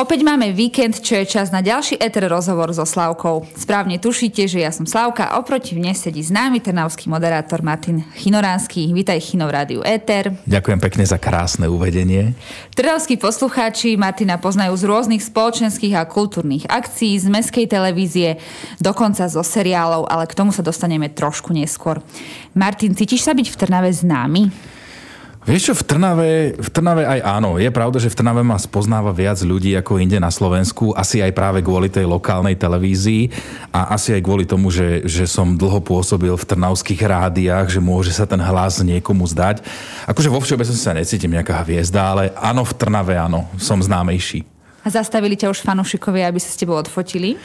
Opäť máme víkend, čo je čas na ďalší eter rozhovor so Slavkou. Správne tušíte, že ja som Slavka a oproti mne sedí známy trnavský moderátor Martin Chinoránsky. Vítaj Chino v rádiu Eter. Ďakujem pekne za krásne uvedenie. Trnavskí poslucháči Martina poznajú z rôznych spoločenských a kultúrnych akcií, z meskej televízie, dokonca zo seriálov, ale k tomu sa dostaneme trošku neskôr. Martin, cítiš sa byť v Trnave známy? Vieš čo, v Trnave, v Trnave aj áno. Je pravda, že v Trnave ma spoznáva viac ľudí ako inde na Slovensku. Asi aj práve kvôli tej lokálnej televízii a asi aj kvôli tomu, že, že som dlho pôsobil v trnavských rádiách, že môže sa ten hlas niekomu zdať. Akože vo všeobecnosti sa necítim nejaká hviezda, ale áno, v Trnave áno, som známejší. A zastavili ťa už fanúšikovia, aby sa s tebou odfotili?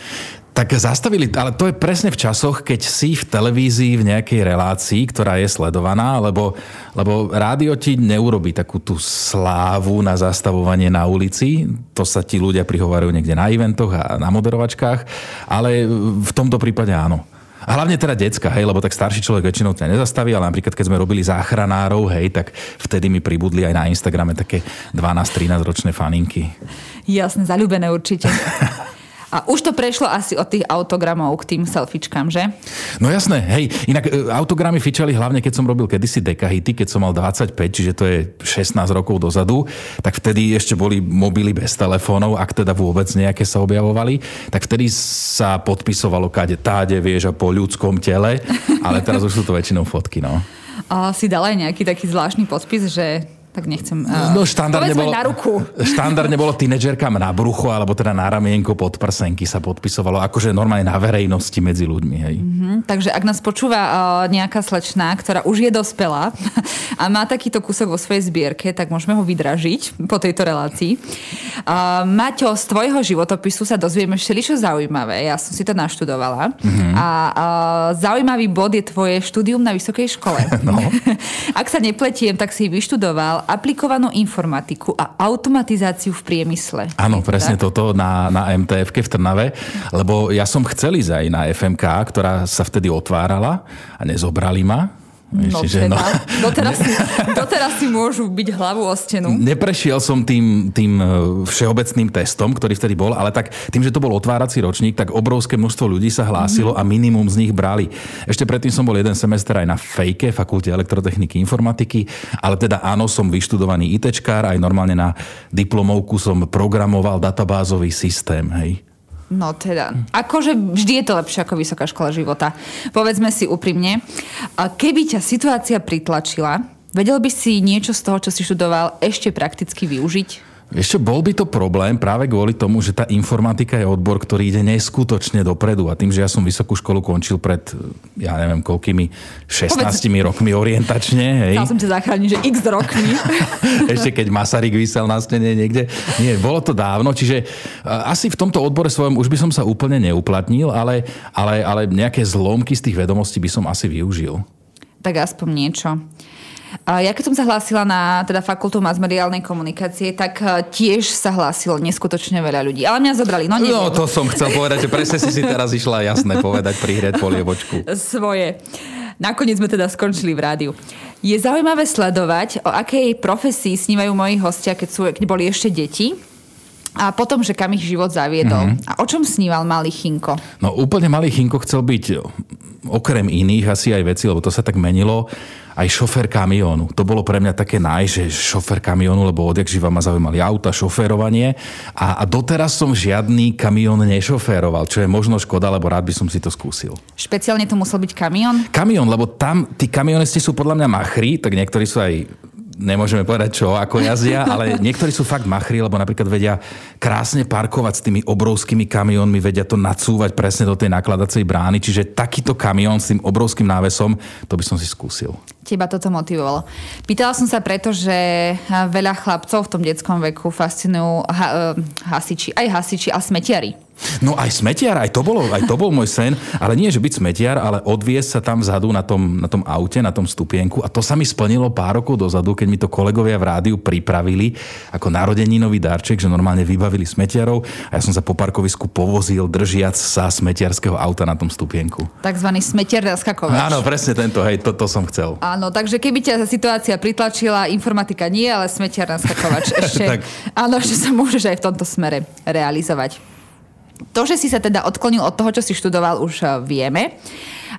Tak zastavili, ale to je presne v časoch, keď si v televízii v nejakej relácii, ktorá je sledovaná, lebo, lebo rádio ti neurobi takú tú slávu na zastavovanie na ulici. To sa ti ľudia prihovarujú niekde na eventoch a na moderovačkách, ale v tomto prípade áno. A hlavne teda decka, hej, lebo tak starší človek väčšinou ťa nezastaví, ale napríklad keď sme robili záchranárov, hej, tak vtedy mi pribudli aj na Instagrame také 12-13 ročné faninky. Jasne, zalúbené určite. A už to prešlo asi od tých autogramov k tým selfiečkám, že? No jasné, hej. Inak e, autogramy fičali hlavne, keď som robil kedysi dekahity, keď som mal 25, čiže to je 16 rokov dozadu, tak vtedy ešte boli mobily bez telefónov, ak teda vôbec nejaké sa objavovali, tak vtedy sa podpisovalo kade táde, vieš, a po ľudskom tele, ale teraz už sú to väčšinou fotky, no. A si dal aj nejaký taký zvláštny podpis, že tak nechcem... Uh, no štandardne bolo, na ruku. Štandardne bolo tínedžerkám na brucho, alebo teda na ramienko pod prsenky sa podpisovalo, akože normálne na verejnosti medzi ľuďmi. Hej. Uh-huh, takže ak nás počúva uh, nejaká slečná, ktorá už je dospelá a má takýto kúsok vo svojej zbierke, tak môžeme ho vydražiť po tejto relácii. Uh, Maťo, z tvojho životopisu sa dozvieme všeličo zaujímavé. Ja som si to naštudovala. Uh-huh. A uh, zaujímavý bod je tvoje štúdium na vysokej škole. no. ak sa nepletiem, tak si vyštudoval aplikovanú informatiku a automatizáciu v priemysle. Áno, presne tak? toto na, na MTF v Trnave, lebo ja som chcel ísť aj na FMK, ktorá sa vtedy otvárala a nezobrali ma No Čiže, teda, no. doteraz, si, doteraz si môžu byť hlavu o stenu. Neprešiel som tým, tým e, všeobecným testom, ktorý vtedy bol, ale tak tým, že to bol otvárací ročník, tak obrovské množstvo ľudí sa hlásilo mm-hmm. a minimum z nich brali. Ešte predtým som bol jeden semester aj na fejke, fakulte elektrotechniky informatiky, ale teda áno, som vyštudovaný ITčkár, aj normálne na diplomovku som programoval databázový systém, hej. No teda, akože vždy je to lepšie ako vysoká škola života. Povedzme si úprimne, keby ťa situácia pritlačila, vedel by si niečo z toho, čo si študoval, ešte prakticky využiť? Ešte bol by to problém práve kvôli tomu, že tá informatika je odbor, ktorý ide neskutočne dopredu. A tým, že ja som vysokú školu končil pred, ja neviem, koľkými 16 Povedz... rokmi orientačne. Hej. Chcel som ťa zachrániť, že x rokmi. Ešte keď Masaryk vysel na stene niekde. Nie, bolo to dávno, čiže asi v tomto odbore svojom už by som sa úplne neuplatnil, ale, ale, ale nejaké zlomky z tých vedomostí by som asi využil. Tak aspoň niečo. Ja keď som sa hlásila na teda fakultu masmediálnej komunikácie, tak e, tiež sa hlásilo neskutočne veľa ľudí. Ale mňa zobrali, no No to som chcel povedať, že presne si si teraz išla jasné povedať, prihreť polievočku. Svoje. Nakoniec sme teda skončili v rádiu. Je zaujímavé sledovať, o akej profesii snívajú moji hostia, keď, sú, keď boli ešte deti. A potom, že kam ich život zaviedol. Mm-hmm. A o čom sníval malý Chinko? No úplne malý Chinko chcel byť okrem iných asi aj veci, lebo to sa tak menilo, aj šofer kamiónu. To bolo pre mňa také naj, že šofer kamiónu, lebo odjak živa ma zaujímali auta, šoférovanie a, a doteraz som žiadny kamión nešoféroval, čo je možno škoda, lebo rád by som si to skúsil. Špeciálne to musel byť kamión? Kamión, lebo tam tí kamionisti sú podľa mňa machri, tak niektorí sú aj nemôžeme povedať čo, ako jazdia, ale niektorí sú fakt machri, lebo napríklad vedia krásne parkovať s tými obrovskými kamiónmi, vedia to nacúvať presne do tej nakladacej brány, čiže takýto kamión s tým obrovským návesom, to by som si skúsil. Teba toto motivovalo. Pýtala som sa preto, že veľa chlapcov v tom detskom veku fascinujú ha- e, hasiči, aj hasiči a smetiari. No aj smetiar, aj to, bolo, aj to bol môj sen, ale nie, že byť smetiar, ale odviesť sa tam vzadu na tom, na tom aute, na tom stupienku a to sa mi splnilo pár rokov dozadu, keď mi to kolegovia v rádiu pripravili ako narodeninový darček, že normálne vybavili smetiarov a ja som sa po parkovisku povozil držiac sa smetiarského auta na tom stupienku. Takzvaný smetiar naskakovač. Áno, presne tento, hej, to, to som chcel. Áno, takže keby ťa situácia pritlačila, informatika nie, ale smetiar naskakovač ešte, áno, ešte sa môžeš aj v tomto smere realizovať. To, že si sa teda odklonil od toho, čo si študoval, už eh, vieme.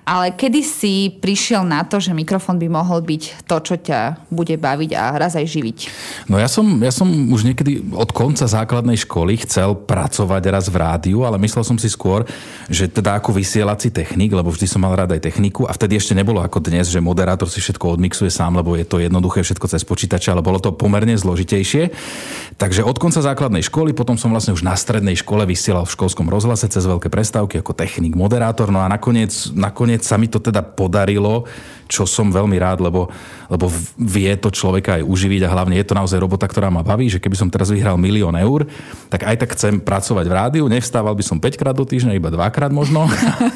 Ale kedy si prišiel na to, že mikrofón by mohol byť to, čo ťa bude baviť a raz aj živiť? No ja som, ja som už niekedy od konca základnej školy chcel pracovať raz v rádiu, ale myslel som si skôr, že teda ako vysielací technik, lebo vždy som mal rád aj techniku a vtedy ešte nebolo ako dnes, že moderátor si všetko odmixuje sám, lebo je to jednoduché všetko cez počítače, ale bolo to pomerne zložitejšie. Takže od konca základnej školy, potom som vlastne už na strednej škole vysielal v školskom rozhlase cez veľké prestávky ako technik, moderátor, no a nakoniec, nakoniec nakoniec sa mi to teda podarilo, čo som veľmi rád, lebo, lebo vie to človeka aj uživiť a hlavne je to naozaj robota, ktorá ma baví, že keby som teraz vyhral milión eur, tak aj tak chcem pracovať v rádiu, nevstával by som 5 krát do týždňa, iba 2 krát možno,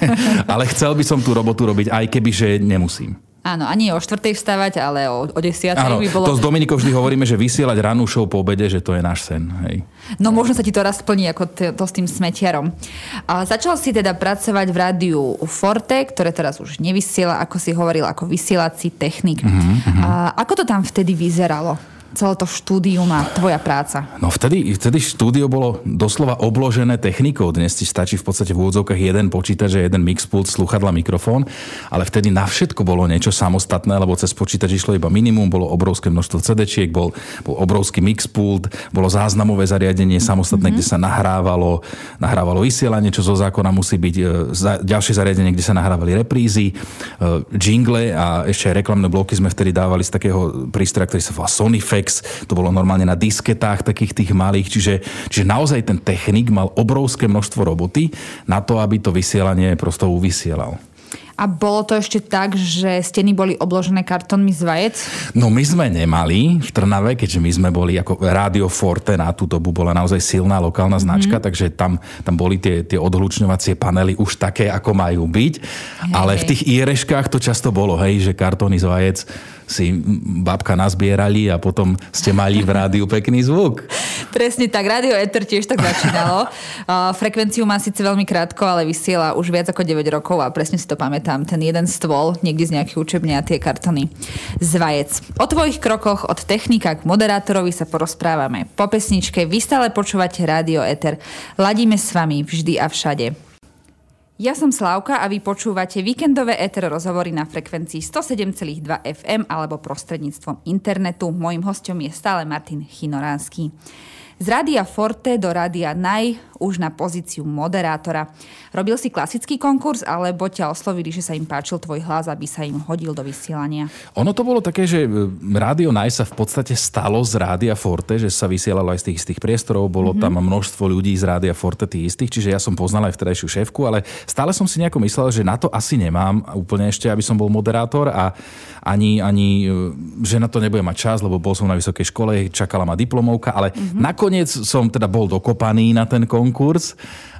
ale chcel by som tú robotu robiť aj keby, že nemusím. Áno, a nie o štvrtej vstávať, ale o, o desiatej Áno, by bolo... to s Dominikou vždy hovoríme, že vysielať rannú show po obede, že to je náš sen. Hej. No možno sa ti to raz splní ako to, to s tým smetiarom. A začal si teda pracovať v rádiu Forte, ktoré teraz už nevysiela, ako si hovoril, ako vysielací technik. Uh-huh, uh-huh. A ako to tam vtedy vyzeralo? Celé to štúdium a tvoja práca? No vtedy, vtedy štúdio bolo doslova obložené technikou. Dnes ti stačí v podstate v úvodzovkách jeden počítač, jeden mixpult, sluchadla, mikrofón, ale vtedy na všetko bolo niečo samostatné, lebo cez počítač išlo iba minimum, bolo obrovské množstvo CD-čiek, bol, bol obrovský mixpult, bolo záznamové zariadenie samostatné, mm-hmm. kde sa nahrávalo, nahrávalo vysielanie, čo zo zákona musí byť, e, za, ďalšie zariadenie, kde sa nahrávali reprízy, e, jingle a ešte aj reklamné bloky sme vtedy dávali z takého prístroja, ktorý sa volá Sonyfy, Apex, to bolo normálne na disketách takých tých malých, čiže, čiže naozaj ten technik mal obrovské množstvo roboty na to, aby to vysielanie prosto uvysielal. A bolo to ešte tak, že steny boli obložené kartónmi z vajec? No my sme nemali v Trnave, keďže my sme boli ako Radio Forte na tú dobu bola naozaj silná lokálna značka, mm. takže tam, tam boli tie, tie odhlučňovacie panely už také, ako majú byť. Hej. Ale v tých íreškách to často bolo, hej, že kartóny z vajec si babka nazbierali a potom ste mali v rádiu pekný zvuk. Presne tak, Radio Ether tiež tak začínalo. Frekvenciu má síce veľmi krátko, ale vysiela už viac ako 9 rokov a presne si to pamätám. Ten jeden stôl, niekde z nejakých učebne a tie kartony z vajec. O tvojich krokoch od technika k moderátorovi sa porozprávame. Po pesničke vy stále počúvate Radio Ether. Ladíme s vami vždy a všade. Ja som Slávka a vy počúvate víkendové ETR rozhovory na frekvencii 107,2 FM alebo prostredníctvom internetu. Mojím hostom je stále Martin Chinoránsky. Z Rádia Forte do Rádia Naj už na pozíciu moderátora. Robil si klasický konkurs, alebo ťa oslovili, že sa im páčil tvoj hlas, aby sa im hodil do vysielania? Ono to bolo také, že e, Rádio Naj sa v podstate stalo z Rádia Forte, že sa vysielalo aj z tých istých priestorov, bolo mm-hmm. tam množstvo ľudí z Rádia Forte tých istých, čiže ja som poznal aj vtedajšiu šéfku, ale stále som si nejako myslel, že na to asi nemám úplne ešte, aby som bol moderátor a ani, ani e, že na to nebudem mať čas, lebo bol som na vysokej škole, čakala ma diplomovka, ale mm-hmm. nakoniec som teda bol dokopaný na ten konkurs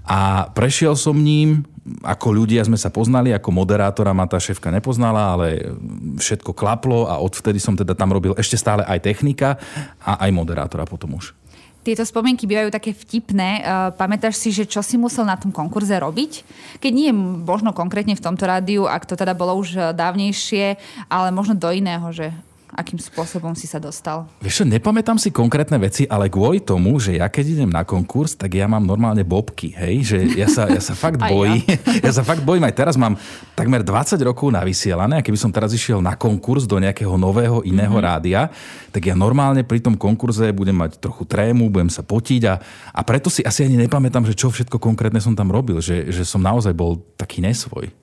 a prešiel som ním, ako ľudia sme sa poznali, ako moderátora ma tá šéfka nepoznala, ale všetko klaplo a odvtedy som teda tam robil ešte stále aj technika a aj moderátora potom už. Tieto spomienky bývajú také vtipné. Pamätáš si, že čo si musel na tom konkurze robiť? Keď nie možno konkrétne v tomto rádiu, ak to teda bolo už dávnejšie, ale možno do iného, že akým spôsobom si sa dostal? Vieš čo, nepamätám si konkrétne veci, ale kvôli tomu, že ja keď idem na konkurs, tak ja mám normálne bobky, hej, že ja sa, ja sa fakt bojím. Ja. ja sa fakt bojím, aj teraz mám takmer 20 rokov na vysielané a keby som teraz išiel na konkurs do nejakého nového iného mm-hmm. rádia, tak ja normálne pri tom konkurze budem mať trochu trému, budem sa potiť a, a preto si asi ani nepamätám, že čo všetko konkrétne som tam robil, že, že som naozaj bol taký nesvoj.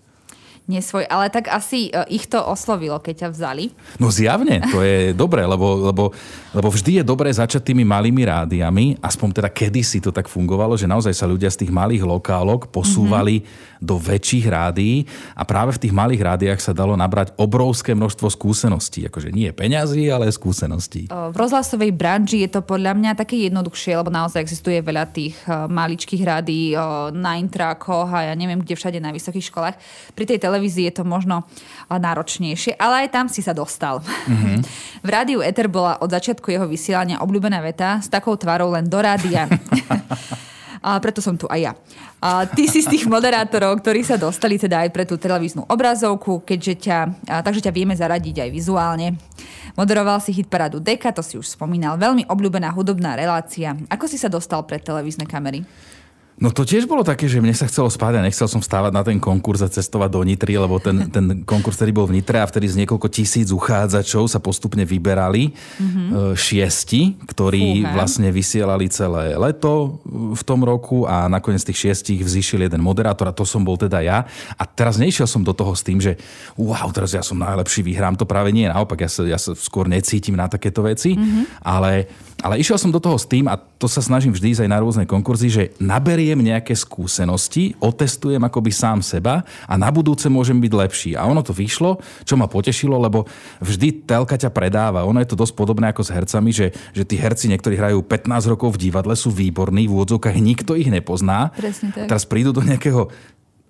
Nesvoj, ale tak asi e, ich to oslovilo, keď ťa vzali. No zjavne, to je dobré, lebo, lebo, lebo vždy je dobré začať tými malými rádiami, aspoň teda kedysi to tak fungovalo, že naozaj sa ľudia z tých malých lokálok posúvali mm-hmm. Do väčších rádií a práve v tých malých rádiách sa dalo nabrať obrovské množstvo skúseností. Akože nie peňazí, ale skúseností. V rozhlasovej branži je to podľa mňa také jednoduchšie, lebo naozaj existuje veľa tých e, maličkých rádií na intrakoch a ja neviem, kde všade na vysokých školách. Pri tej tele televízii je to možno náročnejšie, ale aj tam si sa dostal. Mm-hmm. v rádiu Eter bola od začiatku jeho vysielania obľúbená veta s takou tvarou len do rádia. A preto som tu aj ja. A ty si z tých moderátorov, ktorí sa dostali teda aj pre tú televíznu obrazovku, keďže ťa, a, takže ťa vieme zaradiť aj vizuálne. Moderoval si hit parádu Deka, to si už spomínal. Veľmi obľúbená hudobná relácia. Ako si sa dostal pred televízne kamery? No to tiež bolo také, že mne sa chcelo spať a nechcel som stávať na ten konkurs a cestovať do Nitry, lebo ten, ten konkurs, ktorý bol v Nitre a vtedy z niekoľko tisíc uchádzačov sa postupne vyberali mm-hmm. šiesti, ktorí Fúha. vlastne vysielali celé leto v tom roku a nakoniec tých šiestich vzýšil jeden moderátor a to som bol teda ja. A teraz nešiel som do toho s tým, že wow, teraz ja som najlepší, vyhrám to práve nie, naopak ja sa, ja sa skôr necítim na takéto veci, mm-hmm. ale ale išiel som do toho s tým, a to sa snažím vždy ísť aj na rôzne konkurzy, že naberiem nejaké skúsenosti, otestujem akoby sám seba a na budúce môžem byť lepší. A ono to vyšlo, čo ma potešilo, lebo vždy telka ťa predáva. Ono je to dosť podobné ako s hercami, že, že tí herci niektorí hrajú 15 rokov v divadle, sú výborní, v úvodzovkách nikto ich nepozná. Presne tak. Teraz prídu do nejakého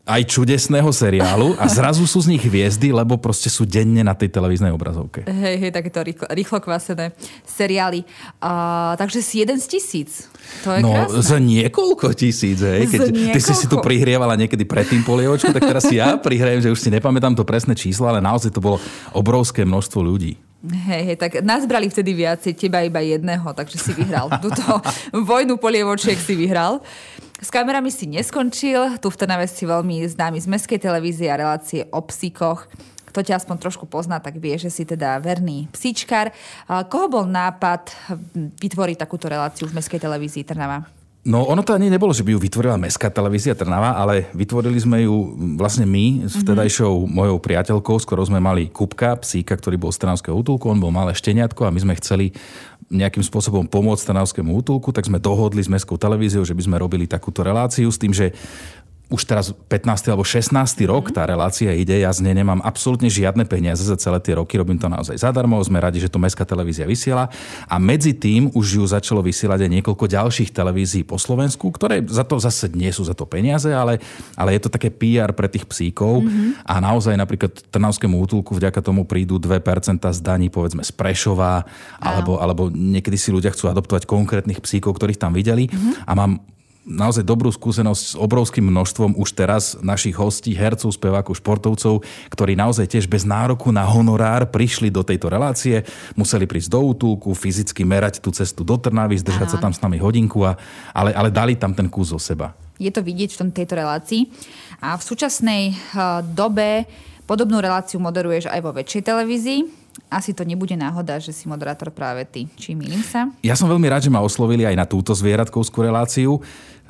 aj čudesného seriálu a zrazu sú z nich hviezdy, lebo proste sú denne na tej televíznej obrazovke. Hej, hej, takéto rýchlo, rýchlo kvasené seriály. Uh, takže si jeden z tisíc. To je no, krásne. za niekoľko tisíc, hej. Keď niekoľko. ty si si tu prihrievala niekedy predtým polievočku, tak teraz si ja prihrajem, že už si nepamätám to presné číslo, ale naozaj to bolo obrovské množstvo ľudí. Hej, hej, tak nás brali vtedy viacej, teba iba jedného, takže si vyhral. Túto vojnu polievočiek si vyhral. S kamerami si neskončil, tu v Trnave si veľmi známy z mestskej televízie a relácie o psíkoch. Kto ťa aspoň trošku pozná, tak vie, že si teda verný psíčkar. Koho bol nápad vytvoriť takúto reláciu v mestskej televízii Trnava? No ono to ani nebolo, že by ju vytvorila Mestská televízia Trnava, ale vytvorili sme ju vlastne my s mhm. vtedajšou mojou priateľkou, skoro sme mali Kupka, psíka, ktorý bol z Trnavského útulku, on bol malé šteniatko a my sme chceli nejakým spôsobom pomôcť Trnavskému útulku, tak sme dohodli s Mestskou televíziou, že by sme robili takúto reláciu s tým, že už teraz 15. alebo 16. rok tá relácia ide, ja z nej nemám absolútne žiadne peniaze za celé tie roky, robím to naozaj zadarmo, sme radi, že to Mestská televízia vysiela a medzi tým už ju začalo vysielať aj niekoľko ďalších televízií po Slovensku, ktoré za to zase nie sú za to peniaze, ale, ale je to také PR pre tých psíkov mm-hmm. a naozaj napríklad Trnavskému útulku vďaka tomu prídu 2% z daní povedzme z Prešova, alebo, alebo niekedy si ľudia chcú adoptovať konkrétnych psíkov, ktorých tam videli mm-hmm. a mám naozaj dobrú skúsenosť s obrovským množstvom už teraz našich hostí, hercov, spevákov, športovcov, ktorí naozaj tiež bez nároku na honorár prišli do tejto relácie, museli prísť do útulku, fyzicky merať tú cestu do Trnavy, zdržať Aha. sa tam s nami hodinku, a, ale, ale dali tam ten kus zo seba. Je to vidieť v tom, tejto relácii. A v súčasnej uh, dobe podobnú reláciu moderuješ aj vo väčšej televízii asi to nebude náhoda, že si moderátor práve ty. Či milím sa? Ja som veľmi rád, že ma oslovili aj na túto zvieratkovskú reláciu.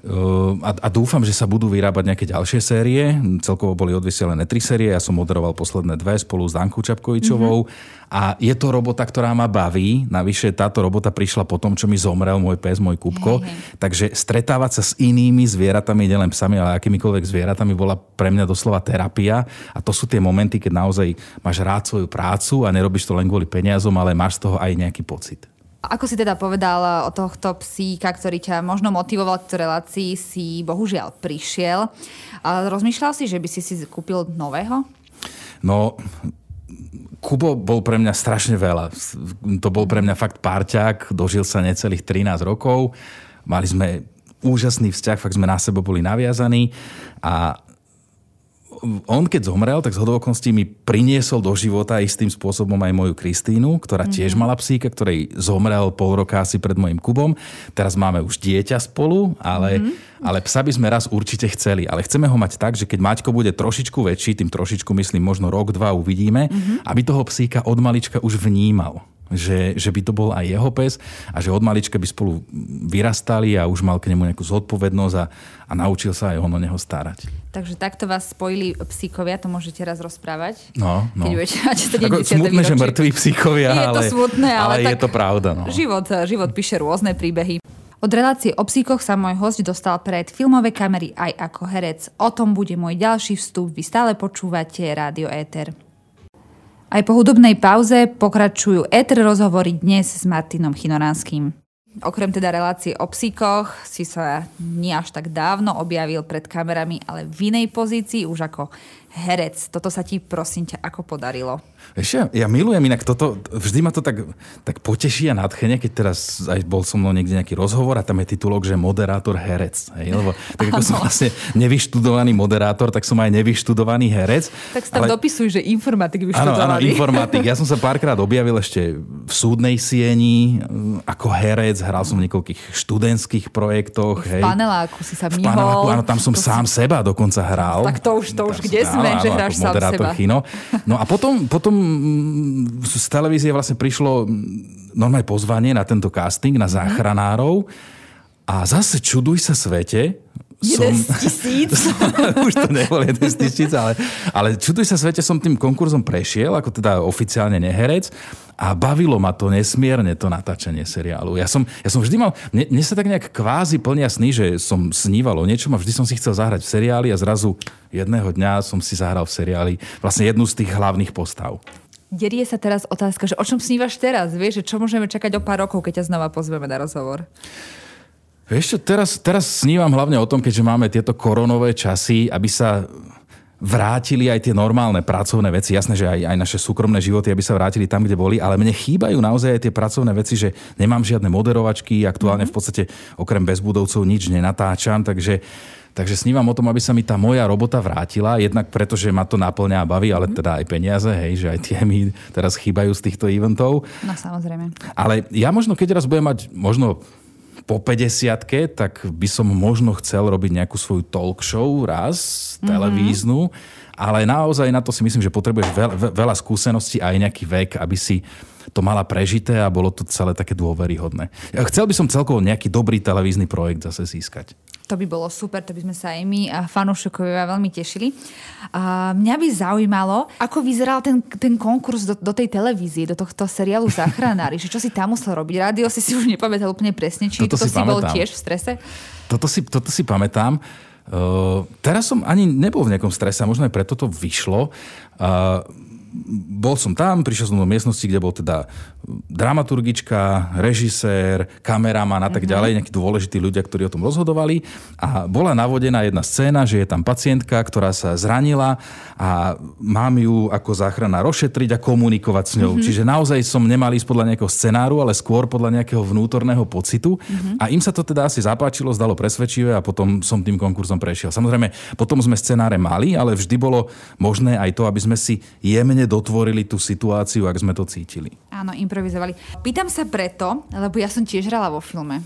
Ehm, a, a dúfam, že sa budú vyrábať nejaké ďalšie série. Celkovo boli odvysielené tri série, ja som moderoval posledné dve spolu s Dankou Čapkovičovou. Mm-hmm. A je to robota, ktorá ma baví. Navyše táto robota prišla po tom, čo mi zomrel môj pes, môj. Hej, hej. Takže stretávať sa s inými zvieratami, nielen psami, ale akýmikoľvek zvieratami, bola pre mňa doslova terapia. A to sú tie momenty, keď naozaj máš rád svoju prácu a nerobíš to len kvôli peniazom, ale máš z toho aj nejaký pocit. Ako si teda povedal o tohto psíka, ktorý ťa možno motivoval k relácii, si bohužiaľ prišiel. A rozmýšľal si, že by si si kúpil nového? No, Kubo bol pre mňa strašne veľa. To bol pre mňa fakt párťák, dožil sa necelých 13 rokov. Mali sme úžasný vzťah, fakt sme na seba boli naviazaní a on keď zomrel, tak z hodovokonstí mi priniesol do života istým spôsobom aj moju Kristínu, ktorá mm-hmm. tiež mala psíka, ktorej zomrel pol roka asi pred mojim Kubom. Teraz máme už dieťa spolu, ale, mm-hmm. ale psa by sme raz určite chceli. Ale chceme ho mať tak, že keď Maťko bude trošičku väčší, tým trošičku myslím možno rok, dva uvidíme, mm-hmm. aby toho psíka od malička už vnímal že, že by to bol aj jeho pes a že od malička by spolu vyrastali a už mal k nemu nejakú zodpovednosť a, a naučil sa aj on o neho starať. Takže takto vás spojili psíkovia, to môžete raz rozprávať. No, no. Keď budete mať 70. Ako smutné, že mŕtvi psíkovia, je ale, to smutné, ale, ale je to pravda. No. Život, život píše rôzne príbehy. Od relácie o psíkoch sa môj host dostal pred filmové kamery aj ako herec. O tom bude môj ďalší vstup. Vy stále počúvate Rádio Éter. Aj po hudobnej pauze pokračujú Éter rozhovory dnes s Martinom Chinoránským. Okrem teda relácie o psíkoch si sa nie až tak dávno objavil pred kamerami, ale v inej pozícii už ako herec. Toto sa ti, prosím ťa, ako podarilo? Ešte, ja milujem inak toto, vždy ma to tak, tak poteší a nadchne, keď teraz aj bol som mnou niekde nejaký rozhovor a tam je titulok, že moderátor herec. Hej? Lebo tak ako som vlastne nevyštudovaný moderátor, tak som aj nevyštudovaný herec. Tak si tam ale... dopisuj, že informatik vyštudovaný. Áno, áno, informatik. Ja som sa párkrát objavil ešte v súdnej sieni mm, ako herec, hral som v niekoľkých študentských projektoch. V hej. paneláku si sa myhol. V paneláku, áno, tam som sám si... seba dokonca hral. Tak to už, to už kde sme? áno, že hráš sám seba. Chino. No a potom, potom mm, z televízie vlastne prišlo normálne pozvanie na tento casting, na záchranárov. A zase čuduj sa svete, som... z tisíc. už to nebol jeden z tisíc, ale, ale čuduj sa svete, som tým konkurzom prešiel, ako teda oficiálne neherec a bavilo ma to nesmierne, to natáčanie seriálu. Ja som, ja som vždy mal, mne, mne sa tak nejak kvázi plnia sny, že som sníval o niečom a vždy som si chcel zahrať v seriáli a zrazu jedného dňa som si zahral v seriáli vlastne jednu z tých hlavných postav. Derie sa teraz otázka, že o čom snívaš teraz? Vieš, že čo môžeme čakať o pár rokov, keď ťa znova pozveme na rozhovor? Vieš čo, teraz, teraz snívam hlavne o tom, keďže máme tieto koronové časy, aby sa vrátili aj tie normálne pracovné veci. Jasné, že aj, aj naše súkromné životy, aby sa vrátili tam, kde boli, ale mne chýbajú naozaj aj tie pracovné veci, že nemám žiadne moderovačky, aktuálne v podstate okrem bezbudovcov nič nenatáčam, takže Takže snívam o tom, aby sa mi tá moja robota vrátila, jednak preto, že ma to naplňa a baví, ale teda aj peniaze, hej, že aj tie mi teraz chýbajú z týchto eventov. No samozrejme. Ale ja možno, keď raz budem mať možno po 50 tak by som možno chcel robiť nejakú svoju talk show raz, mhm. televíznu, mm-hmm. ale naozaj na to si myslím, že potrebuješ veľa, veľa skúseností a aj nejaký vek, aby si to mala prežité a bolo to celé také dôveryhodné. Chcel by som celkovo nejaký dobrý televízny projekt zase získať. To by bolo super, to by sme sa aj my a fanúšikovia veľmi tešili. A mňa by zaujímalo, ako vyzeral ten, ten konkurs do, do tej televízie, do tohto seriálu Záchranári. že čo si tam musel robiť? Rádio si si už nepamätal úplne presne, či toto, toto si, si bol tiež v strese? Toto si, toto si pamätám. Uh, teraz som ani nebol v nejakom strese, možno aj preto to vyšlo. Uh, bol som tam, prišiel som do miestnosti, kde bol teda dramaturgička, režisér, kameraman a tak mm-hmm. ďalej, nejakí dôležití ľudia, ktorí o tom rozhodovali. A bola navodená jedna scéna, že je tam pacientka, ktorá sa zranila a mám ju ako záchrana rozšetriť a komunikovať s ňou. Mm-hmm. Čiže naozaj som nemal ísť podľa nejakého scenáru, ale skôr podľa nejakého vnútorného pocitu. Mm-hmm. A im sa to teda asi zapáčilo, zdalo presvedčivé a potom som tým konkurzom prešiel. Samozrejme, potom sme scenáre mali, ale vždy bolo možné aj to, aby sme si jemne dotvorili tú situáciu, ak sme to cítili. Áno, improvizovali. Pýtam sa preto, lebo ja som tiež hrala vo filme.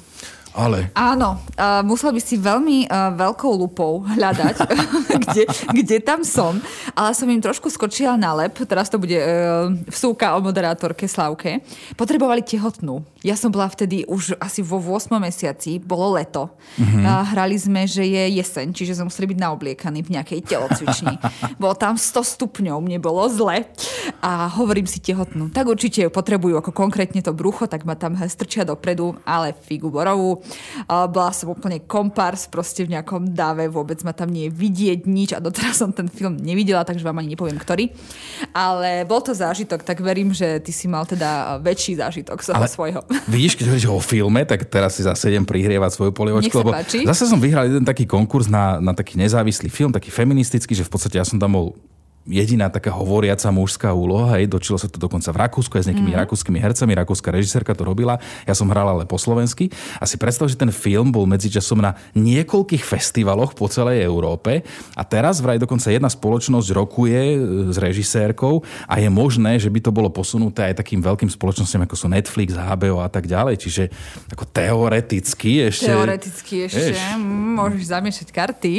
Ale. Áno, uh, musel by si veľmi uh, veľkou lupou hľadať, kde, kde tam som. Ale som im trošku skočila na lep, teraz to bude uh, vsúka o moderátorke Slavke. Potrebovali tehotnú. Ja som bola vtedy už asi vo 8 mesiaci, bolo leto. Mm-hmm. Uh, hrali sme, že je jeseň, čiže sme museli byť naobliekaní v nejakej telocvični. bolo tam 100 stupňov, mne bolo zle. A hovorím si tehotnú. Tak určite ju potrebujú ako konkrétne to brucho, tak ma tam strčia dopredu, ale figu borovú bola som úplne kompars proste v nejakom dáve, vôbec ma tam nie je vidieť nič a doteraz som ten film nevidela, takže vám ani nepoviem, ktorý. Ale bol to zážitok, tak verím, že ty si mal teda väčší zážitok z toho svojho. Vidíš, keď hovoríš o filme, tak teraz si zase idem prihrievať svoju polievočku, lebo páči. zase som vyhral jeden taký konkurs na, na taký nezávislý film, taký feministický, že v podstate ja som tam bol jediná taká hovoriaca mužská úloha. Hej. Dočilo sa to dokonca v Rakúsku aj s nejakými mm. rakúskymi hercami. Rakúska režisérka to robila. Ja som hral ale po slovensky. A si predstav, že ten film bol medzičasom na niekoľkých festivaloch po celej Európe. A teraz vraj dokonca jedna spoločnosť rokuje e, s režisérkou a je možné, že by to bolo posunuté aj takým veľkým spoločnosťam, ako sú Netflix, HBO a tak ďalej. Čiže ako teoreticky ešte... Teoreticky ešte. Vieš, môžeš zamiešať karty.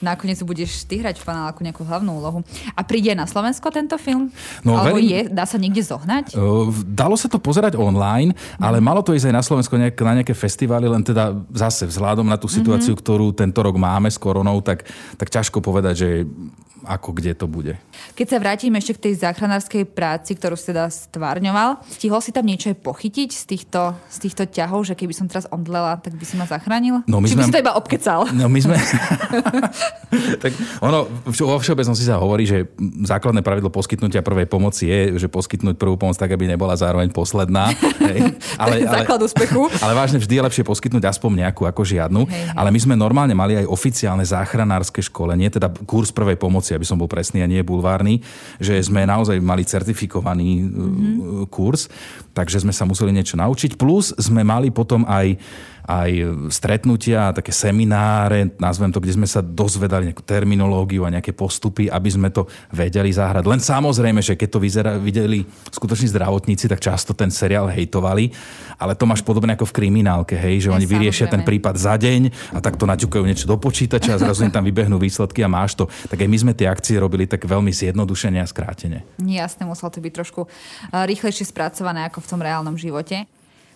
Nakoniec budeš ty hrať v paneláku nejakú hlavnú úlohu. A príde na Slovensko tento film? No, Alebo verím- je, dá sa niekde zohnať? Uh, Dalo sa to pozerať online, ale malo to ísť aj na Slovensko nejak, na nejaké festivály, len teda zase vzhľadom na tú situáciu, ktorú tento rok máme s koronou, tak, tak ťažko povedať, že ako kde to bude. Keď sa vrátime ešte k tej záchranárskej práci, ktorú si teda stvárňoval, stihol si tam niečo pochytiť z týchto, z týchto ťahov, že keby som teraz omdlela, tak by si ma zachránil? No, my Či by sme- si to iba obkecal? No my sme... tak ono, vo všeobecnosti sa hovorí, že základné pravidlo poskytnutia prvej pomoci je, že poskytnúť prvú pomoc tak, aby nebola zároveň posledná. Hej. je základ úspechu. Ale vážne vždy je lepšie poskytnúť aspoň nejakú ako žiadnu. Hej, hej. Ale my sme normálne mali aj oficiálne záchranárske školenie, teda kurz prvej pomoci, aby som bol presný a nie bulvárny, že sme naozaj mali certifikovaný mm-hmm. kurz, takže sme sa museli niečo naučiť. Plus sme mali potom aj aj stretnutia, také semináre, nazvem to, kde sme sa dozvedali nejakú terminológiu a nejaké postupy, aby sme to vedeli zahrať. Len samozrejme, že keď to vyzera, videli skutoční zdravotníci, tak často ten seriál hejtovali, ale to máš podobne ako v kriminálke, hej, že oni vyriešia ten prípad za deň a tak to naťukajú niečo do počítača a zrazu im tam vybehnú výsledky a máš to. Tak aj my sme tie akcie robili tak veľmi zjednodušene a skrátene. Jasné, muselo to byť trošku eh, rýchlejšie spracované ako v tom reálnom živote.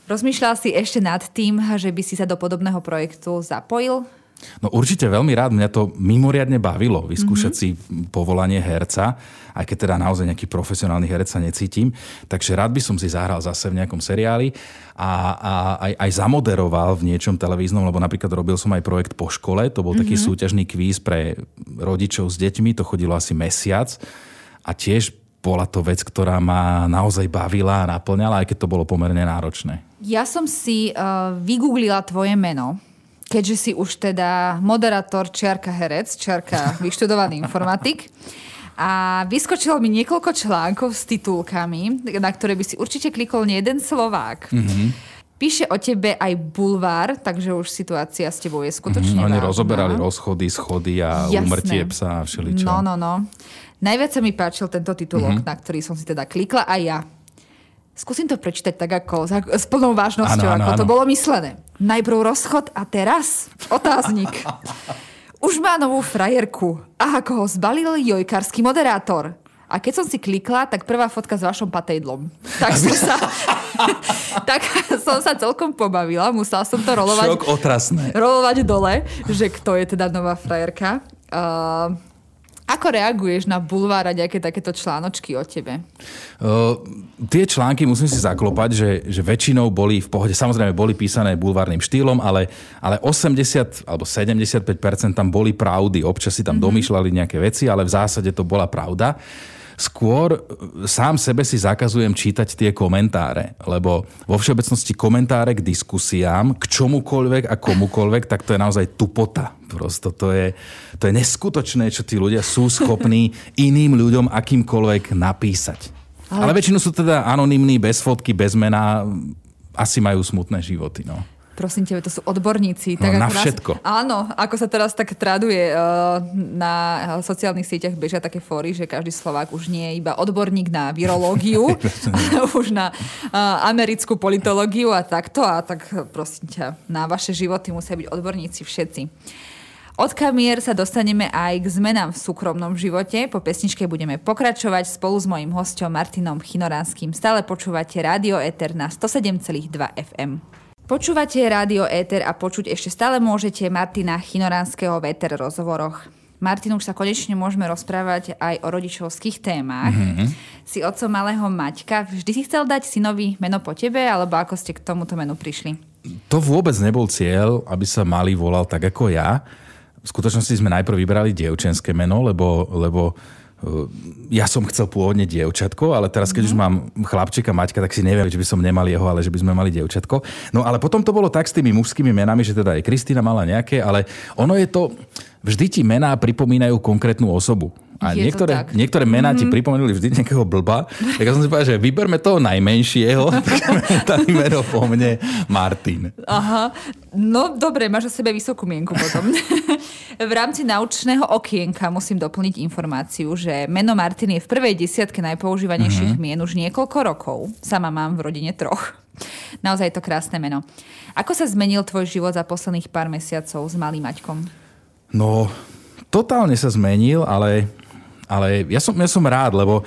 Rozmýšľal si ešte nad tým, že by si sa do podobného projektu zapojil? No určite veľmi rád, mňa to mimoriadne bavilo vyskúšať mm-hmm. si povolanie herca, aj keď teda naozaj nejaký profesionálny herec sa necítim. Takže rád by som si zahral zase v nejakom seriáli a, a aj, aj zamoderoval v niečom televíznom, lebo napríklad robil som aj projekt po škole, to bol mm-hmm. taký súťažný kvíz pre rodičov s deťmi, to chodilo asi mesiac a tiež bola to vec, ktorá ma naozaj bavila a naplňala, aj keď to bolo pomerne náročné. Ja som si uh, vygooglila tvoje meno, keďže si už teda moderátor, čiarka herec, čiarka vyštudovaný informatik. A vyskočilo mi niekoľko článkov s titulkami, na ktoré by si určite klikol nie jeden Slovák. Mm-hmm. Píše o tebe aj bulvár, takže už situácia s tebou je skutočne Mm, oni vážna. rozoberali rozchody, schody a Jasné. umrtie psa a všeličo. No, no, no. Najviac sa mi páčil tento titulok, Mhm. mm-hmm. na ktorý som si teda klikla aj ja. Skúsim to prečítať tak ako s plnou vážnosťou, áno, ako to áno. bolo myslené. Najprv rozchod a teraz otáznik. Už má novú frajerku. A ako ho zbalil jojkarský moderátor. A keď som si klikla, tak prvá fotka s vašom patejdlom. Tak som sa, tak som sa celkom pobavila. Musela som to rolovať Šok otrasné. rolovať dole, že kto je teda nová frajerka. Uh, ako reaguješ na bulvár a nejaké takéto článočky o tebe? Uh, tie články musím si zaklopať, že, že väčšinou boli v pohode. Samozrejme boli písané bulvárnym štýlom, ale, ale 80 alebo 75% tam boli pravdy. Občas si tam mm-hmm. domýšľali nejaké veci, ale v zásade to bola pravda. Skôr e, sám sebe si zakazujem čítať tie komentáre, lebo vo všeobecnosti komentáre k diskusiám, k čomukoľvek a komukoľvek, tak to je naozaj tupota. Prosto to je, to je neskutočné, čo tí ľudia sú schopní iným ľuďom akýmkoľvek napísať. Ale, Ale väčšinu sú teda anonymní, bez fotky, bez mena, asi majú smutné životy. No. Prosím tebe, to sú odborníci. No, na ako nás- všetko. Áno, ako sa teraz tak traduje uh, na sociálnych sieťach, bežia také fóry, že každý Slovák už nie je iba odborník na virológiu, ale už na uh, americkú politológiu a takto. A tak prosím ťa, na vaše životy musia byť odborníci všetci. Od kamier sa dostaneme aj k zmenám v súkromnom živote. Po pesničke budeme pokračovať spolu s mojím hostom Martinom Chinoránskym. Stále počúvate Rádio Eter na 107,2 FM. Počúvate Rádio Éter a počuť ešte stále môžete Martina Chinoránskeho v Éter rozhovoroch. Martin, už sa konečne môžeme rozprávať aj o rodičovských témach. Mm-hmm. Si otcom malého Maťka. Vždy si chcel dať synovi meno po tebe, alebo ako ste k tomuto menu prišli? To vôbec nebol cieľ, aby sa malý volal tak ako ja. V skutočnosti sme najprv vybrali dievčenské meno, lebo, lebo uh, ja som chcel pôvodne dievčatko, ale teraz, keď mm. už mám chlapčeka Maťka, tak si neviem, že by som nemal jeho, ale že by sme mali dievčatko. No ale potom to bolo tak s tými mužskými menami, že teda aj Kristýna mala nejaké, ale ono je to... Vždy ti mená pripomínajú konkrétnu osobu. A Je to niektoré, niektoré mená mm-hmm. ti pripomenuli vždy nejakého blba. Tak ja som si povedal, že vyberme toho najmenšieho, tak dali meno po mne Martin. Aha, no dobre, máš o sebe vysokú mienku potom. v rámci naučného okienka musím doplniť informáciu, že meno Martin je v prvej desiatke najpoužívanejších mm-hmm. mien už niekoľko rokov. Sama mám v rodine troch. Naozaj je to krásne meno. Ako sa zmenil tvoj život za posledných pár mesiacov s malým Maťkom? No, totálne sa zmenil, ale ale ja som, ja som rád, lebo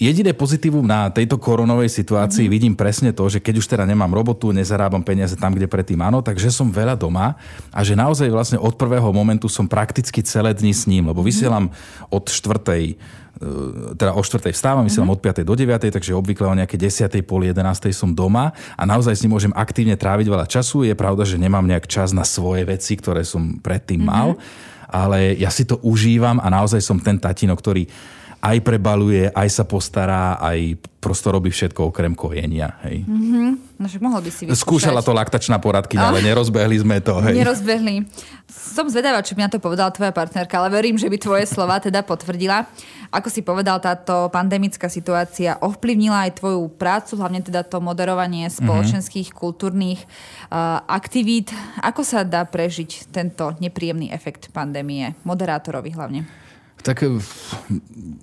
Jediné pozitívum na tejto koronovej situácii mm-hmm. vidím presne to, že keď už teda nemám robotu, nezarábam peniaze tam, kde predtým áno, takže som veľa doma a že naozaj vlastne od prvého momentu som prakticky celé dni s ním, lebo vysielam od štvrtej e, teda o 4. vstávam, vysielam mm-hmm. od 5. do 9. takže obvykle o nejaké 10. pol 11. som doma a naozaj s ním môžem aktívne tráviť veľa času. Je pravda, že nemám nejak čas na svoje veci, ktoré som predtým mm-hmm. Ale ja si to užívam a naozaj som ten tatino, ktorý aj prebaluje, aj sa postará, aj prosto robí všetko okrem kojenia. Hej. Mm-hmm. No mohol by si vyskúšať. Skúšala to laktačná poradkyňa, ale nerozbehli sme to. Hej. Nerozbehli. Som zvedavá, čo mi na to povedala tvoja partnerka, ale verím, že by tvoje slova teda potvrdila. Ako si povedal, táto pandemická situácia ovplyvnila aj tvoju prácu, hlavne teda to moderovanie mhm. spoločenských, mm-hmm. kultúrnych uh, aktivít. Ako sa dá prežiť tento nepríjemný efekt pandémie? Moderátorovi hlavne. Tak eh,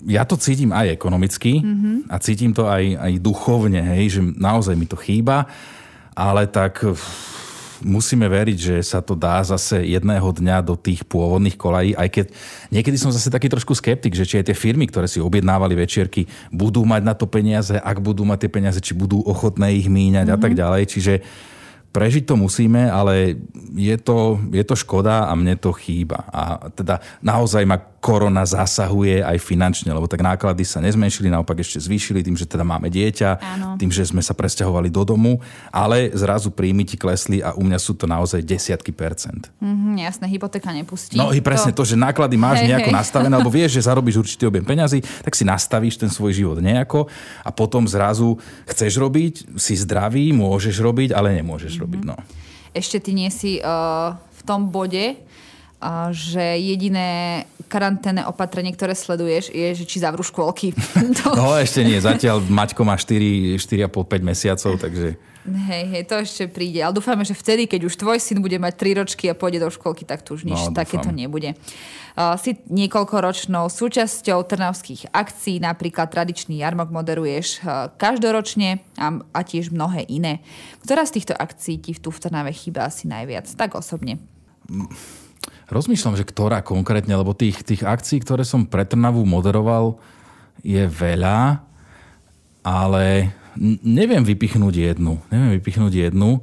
ja to cítim aj ekonomicky mm-hmm. a cítim to aj, aj duchovne, hej, že naozaj mi to chýba, ale tak eh, musíme veriť, že sa to dá zase jedného dňa do tých pôvodných kolají, aj keď niekedy som zase taký trošku skeptik, že či aj tie firmy, ktoré si objednávali večierky, budú mať na to peniaze, ak budú mať tie peniaze, či budú ochotné ich míňať mm-hmm. a tak mhm. ďalej. Čiže prežiť to musíme, ale je to, je to škoda a mne to chýba. A teda naozaj ma korona zasahuje aj finančne, lebo tak náklady sa nezmenšili, naopak ešte zvýšili tým, že teda máme dieťa, Áno. tým, že sme sa presťahovali do domu, ale zrazu príjmy ti klesli a u mňa sú to naozaj desiatky percent. Mm-hmm, jasné, hypotéka nepustí. No i presne to, to že náklady máš hej, nejako hej. nastavené, alebo vieš, že zarobíš určitý objem peňazí, tak si nastavíš ten svoj život nejako a potom zrazu chceš robiť, si zdravý, môžeš robiť, ale nemôžeš mm-hmm. robiť. No. Ešte ty nie si uh, v tom bode, že jediné karanténne opatrenie, ktoré sleduješ, je, že či zavrú škôlky. to... No ešte nie, zatiaľ Maťko má 4, 4,5-5 mesiacov, takže... Hej, hej, to ešte príde. Ale dúfame, že vtedy, keď už tvoj syn bude mať 3 ročky a pôjde do školky, tak tu už nič no, takéto nebude. Uh, si niekoľkoročnou súčasťou trnavských akcií, napríklad tradičný jarmok moderuješ uh, každoročne a, a tiež mnohé iné. Ktorá z týchto akcií ti tu v Trnave chýba asi najviac? Tak osobne. Rozmýšľam, že ktorá konkrétne, lebo tých, tých akcií, ktoré som pre Trnavu moderoval, je veľa, ale neviem vypichnúť jednu. Neviem vypichnúť jednu.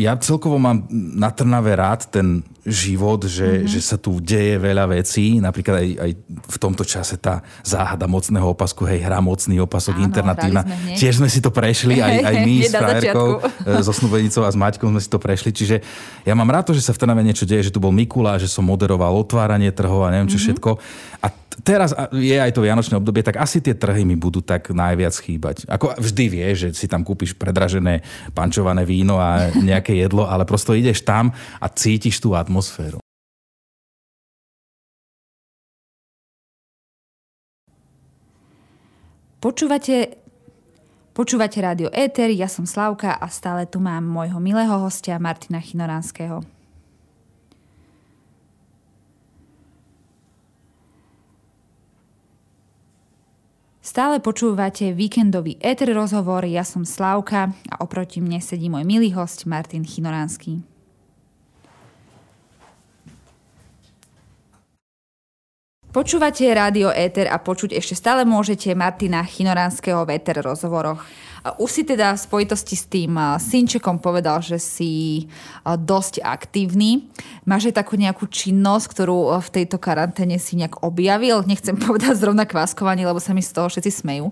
Ja celkovo mám na Trnave rád ten život, že, mm-hmm. že sa tu deje veľa vecí. Napríklad aj, aj v tomto čase tá záhada mocného opasku, hej, hra mocný opasok, Áno, internatívna. Sme Tiež sme si to prešli, aj, aj my s frajerkou, e, so Snubenicou a s Maťkou sme si to prešli. Čiže ja mám rád to, že sa v Trnave niečo deje, že tu bol Mikula, že som moderoval otváranie trhov a neviem čo mm-hmm. všetko. A teraz je aj to vianočné obdobie, tak asi tie trhy mi budú tak najviac chýbať. Ako vždy vie, že si tam kúpiš predražené pančované víno a nejaké jedlo, ale prosto ideš tam a cítiš tú atmosféru atmosféru. Počúvate, počúvate rádio Éter, ja som Slavka a stále tu mám môjho milého hostia Martina Chinoránskeho. Stále počúvate víkendový éter rozhovor, ja som Slavka a oproti mne sedí môj milý host Martin Chinoránsky. Počúvate rádio Éter a počuť ešte stále môžete Martina Chinoránskeho v Éter rozhovoroch. Už si teda v spojitosti s tým synčekom povedal, že si dosť aktívny. Máš aj takú nejakú činnosť, ktorú v tejto karanténe si nejak objavil? Nechcem povedať zrovna kváskovanie, lebo sa mi z toho všetci smejú.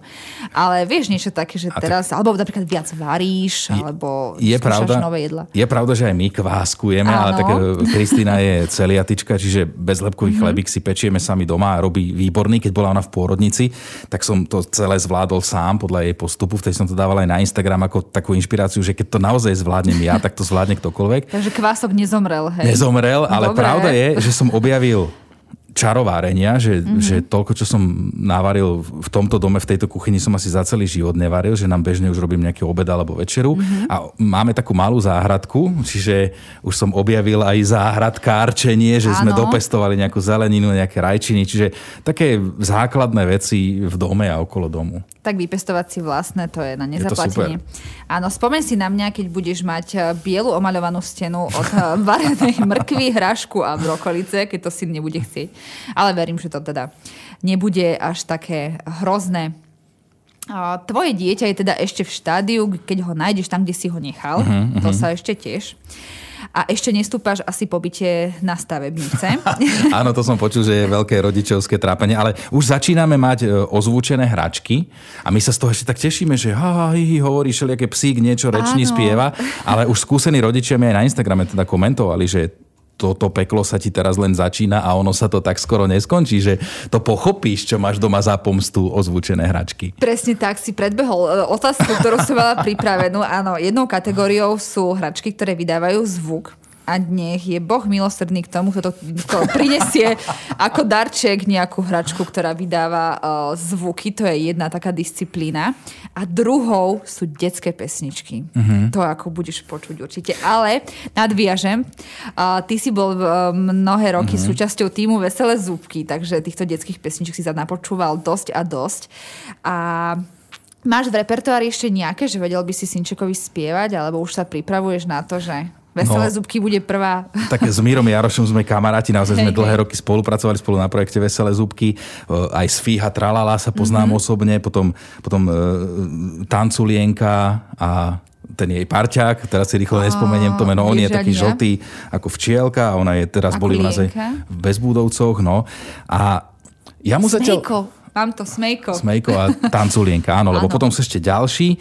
Ale vieš niečo také, že teraz, alebo napríklad viac varíš, alebo je, pravda, nové jedla. Je pravda, že aj my kváskujeme, Áno. ale tak e, Kristýna je celiatička, čiže bezlepkový mm-hmm. chlebík si pečieme sami doma a robí výborný. Keď bola ona v pôrodnici, tak som to celé zvládol sám podľa jej postupu, v tej som to dával aj na Instagram ako takú inšpiráciu, že keď to naozaj zvládnem ja, tak to zvládne ktokoľvek. Takže kvások nezomrel, hej? Nezomrel, ale Dobre. pravda je, že som objavil čarovárenia, že, mm-hmm. že toľko, čo som navaril v tomto dome, v tejto kuchyni som asi za celý život nevaril, že nám bežne už robím nejaký obed alebo večeru. Mm-hmm. A máme takú malú záhradku, čiže už som objavil aj záhradkárčenie, že Áno. sme dopestovali nejakú zeleninu, nejaké rajčiny, čiže také základné veci v dome a okolo domu. Tak vypestovať si vlastné, to je na nezaplatenie. Je Áno, spomeň si na mňa, keď budeš mať eh, bielu omaľovanú stenu od eh, varenej mrkvy, hrášku a brokolice, keď to si nebude chcieť Ale verím, že to teda nebude až také hrozné. Tvoje dieťa je teda ešte v štádiu, keď ho nájdeš tam, kde si ho nechal. Uh-huh, to sa ešte tiež. A ešte nestúpaš asi po byte na stavebnice. Áno, to som počul, že je veľké rodičovské trápenie, ale už začíname mať e, ozvučené hračky a my sa z toho ešte tak tešíme, že ha, ha, hi, hi, hovorí všelijaké psík, niečo rečný spieva, ale už skúsení rodičia mi aj na Instagrame teda komentovali, že toto peklo sa ti teraz len začína a ono sa to tak skoro neskončí, že to pochopíš, čo máš doma za pomstu ozvučené hračky. Presne tak si predbehol e, otázku, ktorú som mala pripravenú. Áno, jednou kategóriou sú hračky, ktoré vydávajú zvuk a nech je Boh milosrdný k tomu, kto to, to prinesie ako darček nejakú hračku, ktorá vydáva uh, zvuky. To je jedna taká disciplína. A druhou sú detské pesničky. Uh-huh. To ako budeš počuť určite. Ale nadviažem, uh, ty si bol uh, mnohé roky uh-huh. súčasťou týmu Veselé zúbky, takže týchto detských pesniček si napočúval dosť a dosť. A Máš v repertoári ešte nejaké, že vedel by si Synčekovi spievať, alebo už sa pripravuješ na to, že Veselé no, zubky bude prvá. Tak s Mírom Jarošom sme kamaráti, naozaj sme dlhé roky spolupracovali spolu na projekte Veselé zubky. Aj z Fíha Tralala sa poznám mm-hmm. osobne, potom, potom uh, Tanculienka a ten jej parťák, teraz si rýchlo nespomeniem to meno, on je taký žltý ako včielka a ona je teraz boli u nás aj v Bezbúdovcoch, no. A ja mu zatiaľ... Mám to Smejko. Smejko a Tanculienka, áno, lebo potom sú ešte ďalší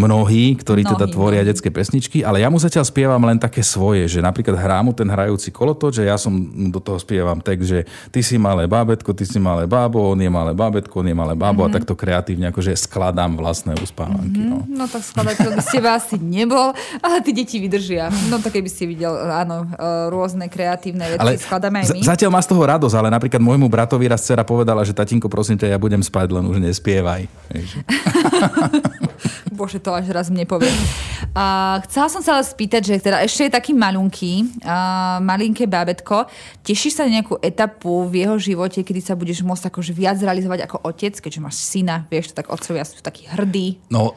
mnohí, ktorí mnohí, teda tvoria mnohí. detské pesničky, ale ja mu zatiaľ spievam len také svoje, že napríklad hrá mu ten hrajúci kolotoč, že ja som do toho spievam text, že ty si malé bábetko, ty si malé bábo, on je malé bábetko, on je malé bábo mm-hmm. a mhm. takto kreatívne akože skladám vlastné uspávanky. Mm-hmm. No. no tak skladateľ by ste asi nebol, ale tí deti vydržia. No tak keby si videl, áno, e, rôzne kreatívne veci ale skladáme aj my. Zatiaľ má z toho radosť, ale napríklad môjmu bratovi raz dcera povedala, že tatinko, prosím ťa, ja budem spať, len už nespievaj. Bože, to až raz mne povie. A chcela som sa ale spýtať, že teda ešte je taký malunký, a malinké bábetko. Tešíš sa na nejakú etapu v jeho živote, kedy sa budeš môcť akože viac realizovať ako otec, keďže máš syna, vieš, tak otcovia sú takí hrdí. No,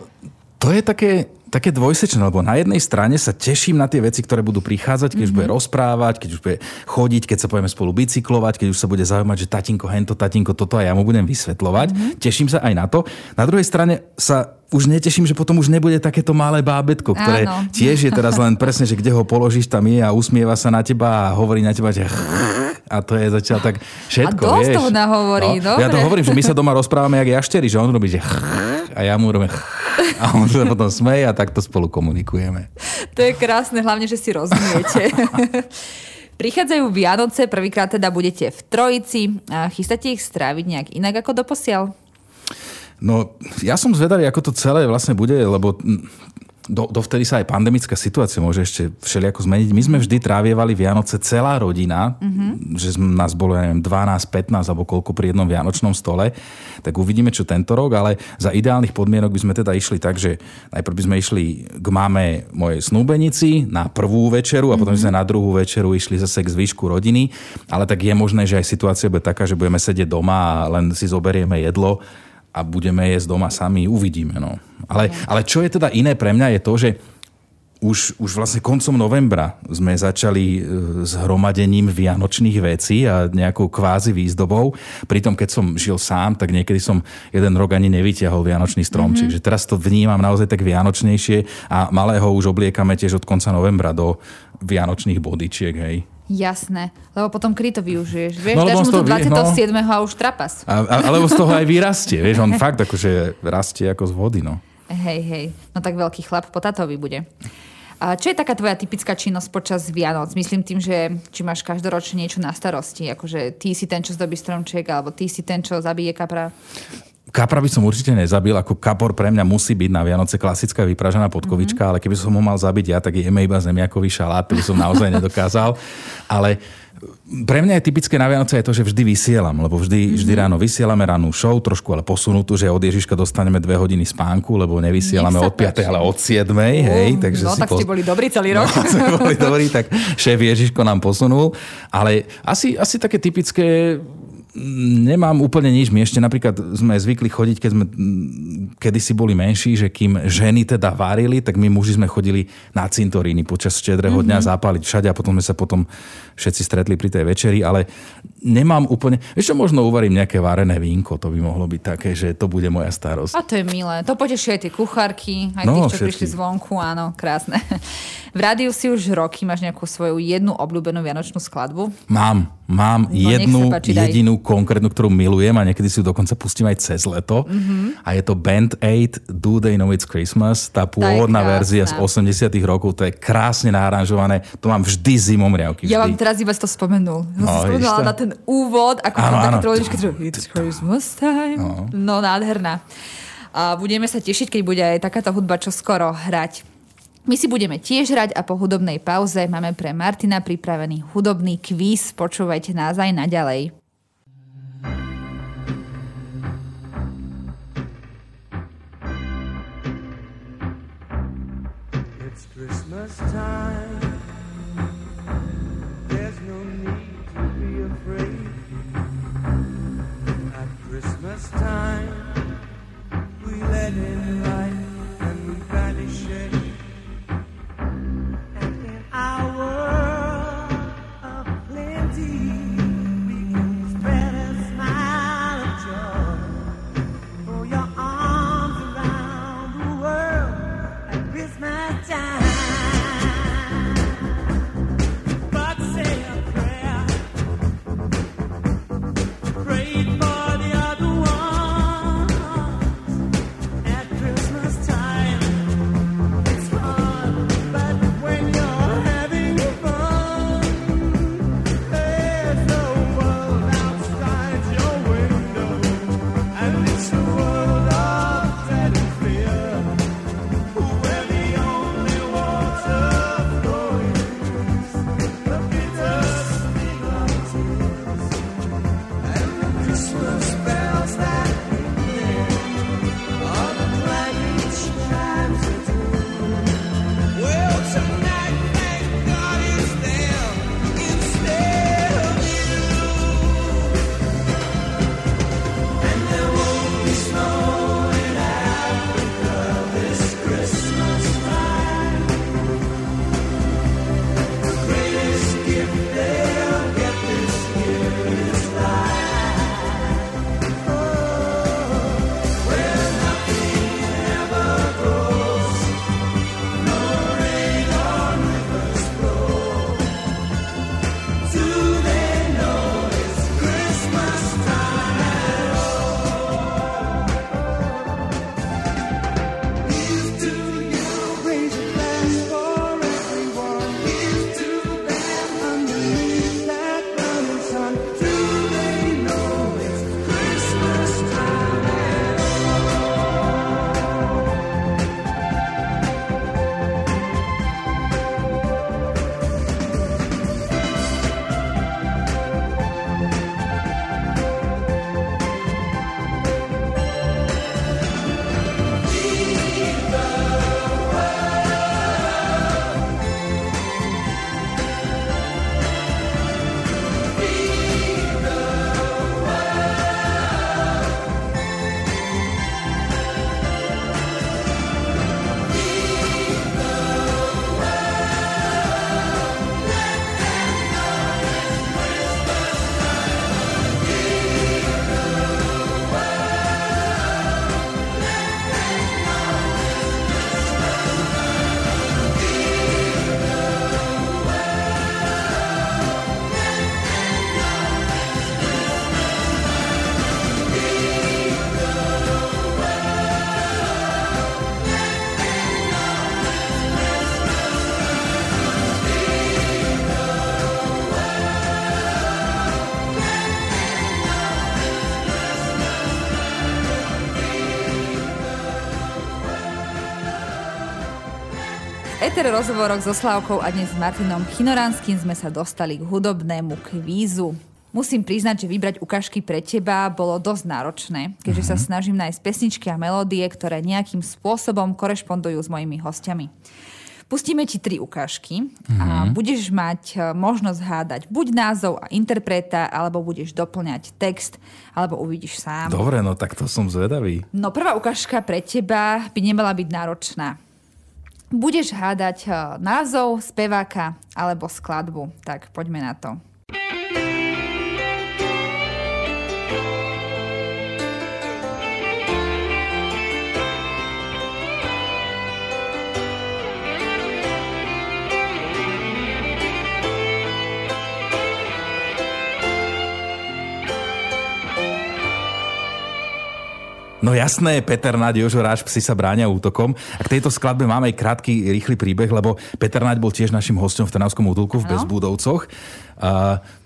to je také, také dvojsečné, lebo na jednej strane sa teším na tie veci, ktoré budú prichádzať, keď mm-hmm. už bude mhm. rozprávať, keď už bude chodiť, keď sa pojeme spolu bicyklovať, keď už sa bude zaujímať, že tatinko hento, tatinko toto a ja mu budem vysvetľovať. Mm-hmm. Teším sa aj na to. Na druhej strane sa už neteším, že potom už nebude takéto malé bábetko, ktoré Áno. tiež je teraz len presne, že kde ho položíš, tam je a usmieva sa na teba a hovorí na teba, že a to je zatiaľ tak všetko, a vieš. toho nahovorí, no, Ja to hovorím, že my sa doma rozprávame jak jaštery, že on robí, že a ja mu robím a on sa potom smeje a takto spolu komunikujeme. To je krásne, hlavne, že si rozumiete. Prichádzajú Vianoce, prvýkrát teda budete v Trojici. A chystáte ich stráviť nejak inak ako doposiaľ? No, ja som zvedavý, ako to celé vlastne bude, lebo do, dovtedy sa aj pandemická situácia môže ešte všelijako zmeniť. My sme vždy trávievali Vianoce celá rodina, mm-hmm. že nás bolo, ja neviem, 12, 15 alebo koľko pri jednom vianočnom stole. Tak uvidíme, čo tento rok, ale za ideálnych podmienok by sme teda išli tak, že najprv by sme išli k mame mojej snúbenici na prvú večeru a potom mm-hmm. sme na druhú večeru išli zase k zvyšku rodiny. Ale tak je možné, že aj situácia bude taká, že budeme sedieť doma a len si zoberieme jedlo a budeme jesť doma sami, uvidíme. No. Ale, ale čo je teda iné pre mňa je to, že už, už vlastne koncom novembra sme začali e, s hromadením vianočných vecí a nejakou kvázi výzdobou. Pritom, keď som žil sám, tak niekedy som jeden rok ani nevyťahol vianočný stromček. Mm-hmm. Že teraz to vnímam naozaj tak vianočnejšie a malého už obliekame tiež od konca novembra do vianočných bodičiek, hej. Jasné, lebo potom kry to využiješ. Vieš, no, dáš mu to 27. No, a už trapas. A, a, alebo z toho aj vyrastie, vieš, on fakt akože rastie ako z vody, no. Hej, hej, no tak veľký chlap po tatovi bude. A čo je taká tvoja typická činnosť počas Vianoc? Myslím tým, že či máš každoročne niečo na starosti, akože ty si ten, čo zdobí stromček, alebo ty si ten, čo zabije kapra? Kapra by som určite nezabil, ako kapor pre mňa musí byť na Vianoce klasická vypražená podkovička, mm-hmm. ale keby som ho mal zabiť ja, tak jeme iba zemiakový šalát, ktorý som naozaj nedokázal. Ale pre mňa je typické na Vianoce je to, že vždy vysielam, lebo vždy, mm-hmm. vždy ráno vysielame rannú show, trošku ale posunutú, že od Ježiška dostaneme dve hodiny spánku, lebo nevysielame od 5. ale od 7. Uh, hej, takže no, si tak po... ste boli dobrí celý rok. No, sme boli dobrí, tak šéf Ježiško nám posunul. Ale asi, asi také typické Nemám úplne nič. My ešte napríklad sme zvykli chodiť, keď sme kedysi boli menší, že kým ženy teda varili, tak my muži sme chodili na cintoríny počas štedrého mm-hmm. dňa zápaliť všade a potom sme sa potom všetci stretli pri tej večeri, ale nemám úplne... Ešte možno uvarím nejaké varené vínko, to by mohlo byť také, že to bude moja starosť. A to je milé. To poteší aj tie kuchárky, aj no, tých, čo všetky. prišli zvonku, áno, krásne. V rádiu si už roky máš nejakú svoju jednu obľúbenú vianočnú skladbu? Mám. Mám no, jednu páči, jedinú daj. konkrétnu, ktorú milujem a niekedy si ju dokonca pustím aj cez leto. Mm-hmm. A je to Band 8 Do They Know It's Christmas. Tá pôvodná tá verzia z 80 rokov, to je krásne naranžované. To mám vždy zimom riavky. Ja vám teraz iba to spomenul. No, som spomenula na ten úvod, ako áno, také trojničky, It's Christmas time. No, no nádherná. A budeme sa tešiť, keď bude aj takáto hudba čo skoro hrať. My si budeme tiež hrať a po hudobnej pauze máme pre Martina pripravený hudobný kvíz. Počúvajte nás aj naďalej. It's Christmas time. There's no need to be afraid. At Christmas time, we let in Eter rozhovoroch so Slavkou a dnes s Martinom Chinoránskym sme sa dostali k hudobnému kvízu. Musím priznať, že vybrať ukážky pre teba bolo dosť náročné, keďže mm-hmm. sa mhm. snažím nájsť pesničky a melódie, ktoré nejakým spôsobom korešpondujú s mojimi hostiami. Pustíme ti tri ukážky a budeš mať e, možnosť hádať buď názov a interpreta, alebo budeš doplňať text, alebo uvidíš sám. Dobre, no tak to som zvedavý. No prvá ukážka pre teba by nemala byť náročná. Budeš hádať e, názov, speváka alebo skladbu. Tak poďme na to. No jasné, Peter Naď, Jožo Ráš, psi sa bráňa útokom. A k tejto skladbe máme aj krátky, rýchly príbeh, lebo Peter Naď bol tiež našim hostom v Trnavskom útulku v Bezbudovcoch.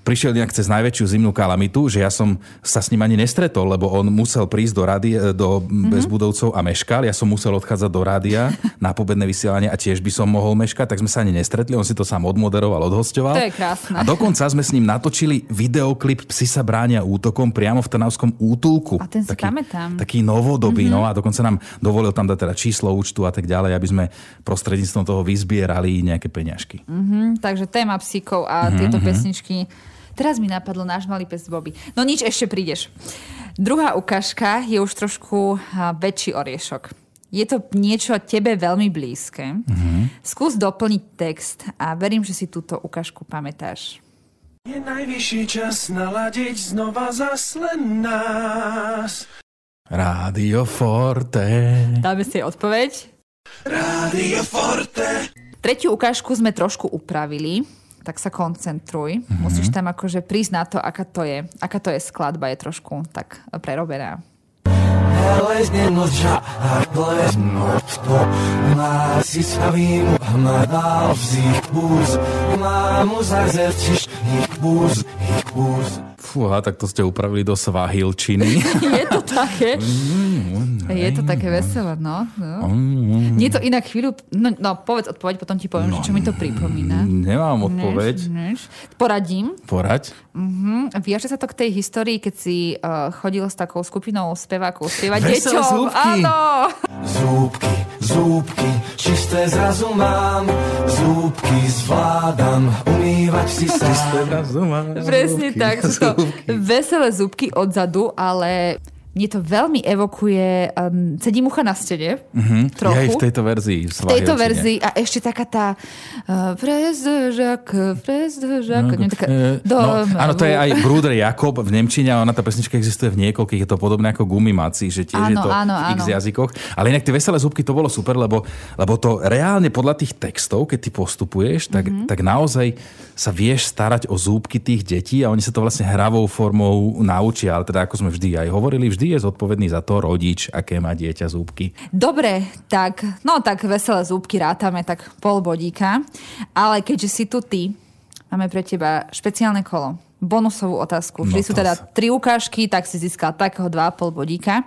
Prišiel nejak cez najväčšiu zimnú kalamitu, že ja som sa s ním ani nestretol, lebo on musel prísť do, rady, do mm-hmm. Bezbudovcov a meškal. Ja som musel odchádzať do rádia na pobedné vysielanie a tiež by som mohol meškať, tak sme sa ani nestretli. On si to sám odmoderoval, odhostoval. To je krásne. A dokonca sme s ním natočili videoklip Psi sa bránia útokom priamo v Trnavskom útulku. A ten si taký, pamätám. Taký novodobý, mm-hmm. no a dokonca nám dovolil tam dať teda číslo účtu a tak ďalej, aby sme prostredníctvom toho vyzbierali nejaké peňažky. Mm-hmm, takže téma psíkov a mm-hmm. tieto pesničky Teraz mi napadlo náš malý pes Bobby. No nič, ešte prídeš. Druhá ukážka je už trošku väčší oriešok. Je to niečo tebe veľmi blízke. Mm-hmm. Skús doplniť text a verím, že si túto ukážku pamätáš. Je najvyšší čas naladiť znova zase nás. Rádio Forte. Dáme si odpoveď. Rádio Forte. Tretiu ukážku sme trošku upravili tak sa koncentruj. Mm-hmm. Musíš tam akože prísť na to, aká to je. Aká to je skladba, je trošku tak prerobená. Fúha, tak to ste upravili do svahilčiny. je to také. je to také veselé, no. no. Nie to inak chvíľu... No, no povedz odpoveď, potom ti poviem, no, čo mi to pripomína. Nemám odpoveď. Než, než. Poradím. Poraď. Uh-huh. Viaže sa to k tej histórii, keď si uh, chodil s takou skupinou spevákov spievať deťom. Zúbky. Áno. Zúbky, zúbky, čisté zrazu mám. Zúbky zvládam, umývať si sám. Presne tak. Sú to veselé zúbky odzadu, ale mne to veľmi evokuje um, Sedí mucha na stene. Mm-hmm. Trochu. Ja v tejto verzii. V tejto verzii a ešte taká tá uh, Prez de Jacques, Prez de Jacques. No, taká, e, do, no, áno, to je aj Bruder Jakob v Nemčine a ona tá pesnička existuje v niekoľkých, je to podobné ako Gumimaci, že tiež áno, je to áno, v x áno. jazykoch. Ale inak tie veselé zúbky, to bolo super, lebo, lebo to reálne podľa tých textov, keď ty postupuješ, tak, mm-hmm. tak naozaj sa vieš starať o zúbky tých detí a oni sa to vlastne hravou formou naučia. Ale teda ako sme vždy aj hovorili, vždy je zodpovedný za to rodič, aké má dieťa zúbky. Dobre, tak, no tak veselé zúbky rátame, tak pol bodíka. Ale keďže si tu ty, máme pre teba špeciálne kolo bonusovú otázku. Vždy No sú teda tri ukážky, tak si získal takého 2,5 bodíka.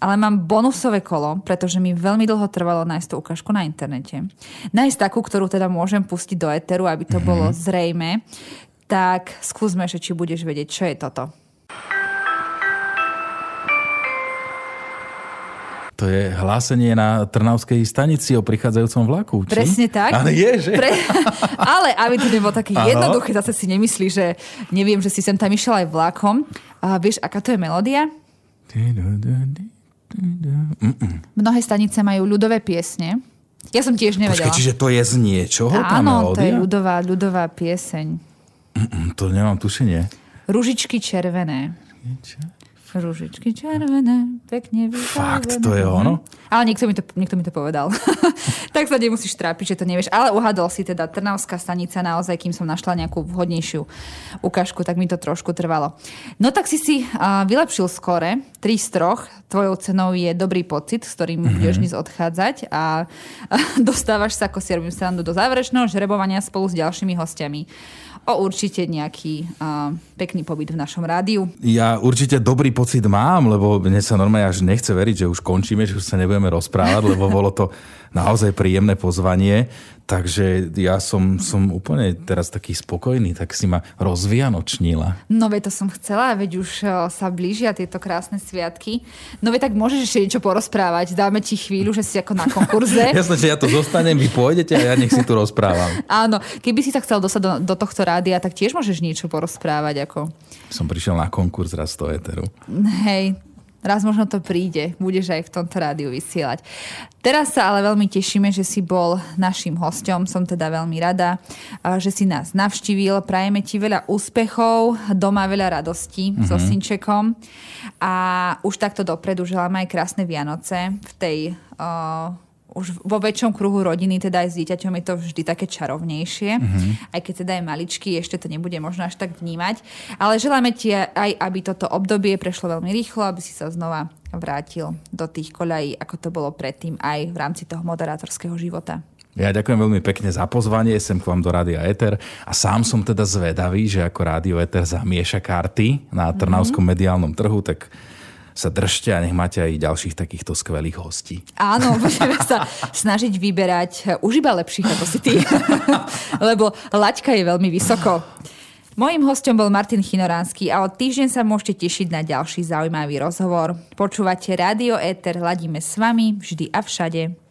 Ale mám bonusové kolo, pretože mi veľmi dlho trvalo nájsť tú ukážku na internete. Nájsť takú, ktorú teda môžem pustiť do eteru, aby to bolo zrejme. Tak skúsme, že či budeš vedieť, čo je toto. To je hlásenie na Trnavskej stanici o prichádzajúcom vlaku. Či? Presne tak. Ale je, že? Pre... Ale aby to nebolo také jednoduché, zase si nemyslí, že neviem, že si sem tam išiel aj vlakom. A vieš, aká to je melódia? Mnohé stanice majú ľudové piesne. Ja som tiež nevedela. Počkaj, čiže to je z niečoho, tá Áno, to je melódia? ľudová, ľudová pieseň. To nemám tušenie. Ružičky červené. Ružičky červené, pekne Fakt, vybavené. to je ono? Ale niekto mi to, niekto mi to povedal. tak sa nemusíš trápiť, že to nevieš. Ale uhadol si teda Trnavská stanica naozaj, kým som našla nejakú vhodnejšiu ukážku, tak mi to trošku trvalo. No tak si si uh, vylepšil skore, 3 z troch. Tvojou cenou je dobrý pocit, s ktorým mm-hmm. budeš dnes odchádzať a, a dostávaš sa, ako si robím srandu, do záverečného žrebovania spolu s ďalšími hostiami o určite nejaký uh, pekný pobyt v našom rádiu. Ja určite dobrý pocit mám, lebo mne sa normálne až nechce veriť, že už končíme, že už sa nebudeme rozprávať, lebo bolo to naozaj príjemné pozvanie. Takže ja som, som úplne teraz taký spokojný, tak si ma rozvianočnila. No veď to som chcela, veď už eh, sa blížia tieto krásne sviatky. No veď tak môžeš ešte niečo porozprávať. Dáme ti chvíľu, že si ako na konkurze. Jasné, že ja to zostanem, vy pôjdete a ja nech si tu rozprávam. Áno, keby si sa chcel dostať do, do tohto rádia, tak tiež môžeš niečo porozprávať. Ako. Som prišiel na konkurs raz do Eteru. Hej, Raz možno to príde, budeš aj v tomto rádiu vysielať. Teraz sa ale veľmi tešíme, že si bol našim hostom, som teda veľmi rada, že si nás navštívil. Prajeme ti veľa úspechov, doma veľa radostí mm-hmm. so synčekom a už takto dopredu želáme aj krásne Vianoce v tej uh, už vo väčšom kruhu rodiny, teda aj s dieťaťom je to vždy také čarovnejšie, mm-hmm. aj keď teda je maličký, ešte to nebude možno až tak vnímať. Ale želáme ti aj, aby toto obdobie prešlo veľmi rýchlo, aby si sa znova vrátil do tých koľají, ako to bolo predtým aj v rámci toho moderátorského života. Ja ďakujem veľmi pekne za pozvanie sem k vám do Rádia Eter a sám som teda zvedavý, že ako Rádio Eter zamieša karty na trnavskom mm-hmm. mediálnom trhu, tak sa držte a nech máte aj ďalších takýchto skvelých hostí. Áno, budeme sa snažiť vyberať už iba lepších ako si ty, lebo laťka je veľmi vysoko. Mojím hostom bol Martin Chinoránsky a od týždeň sa môžete tešiť na ďalší zaujímavý rozhovor. Počúvate Rádio Éter, ladíme s vami vždy a všade.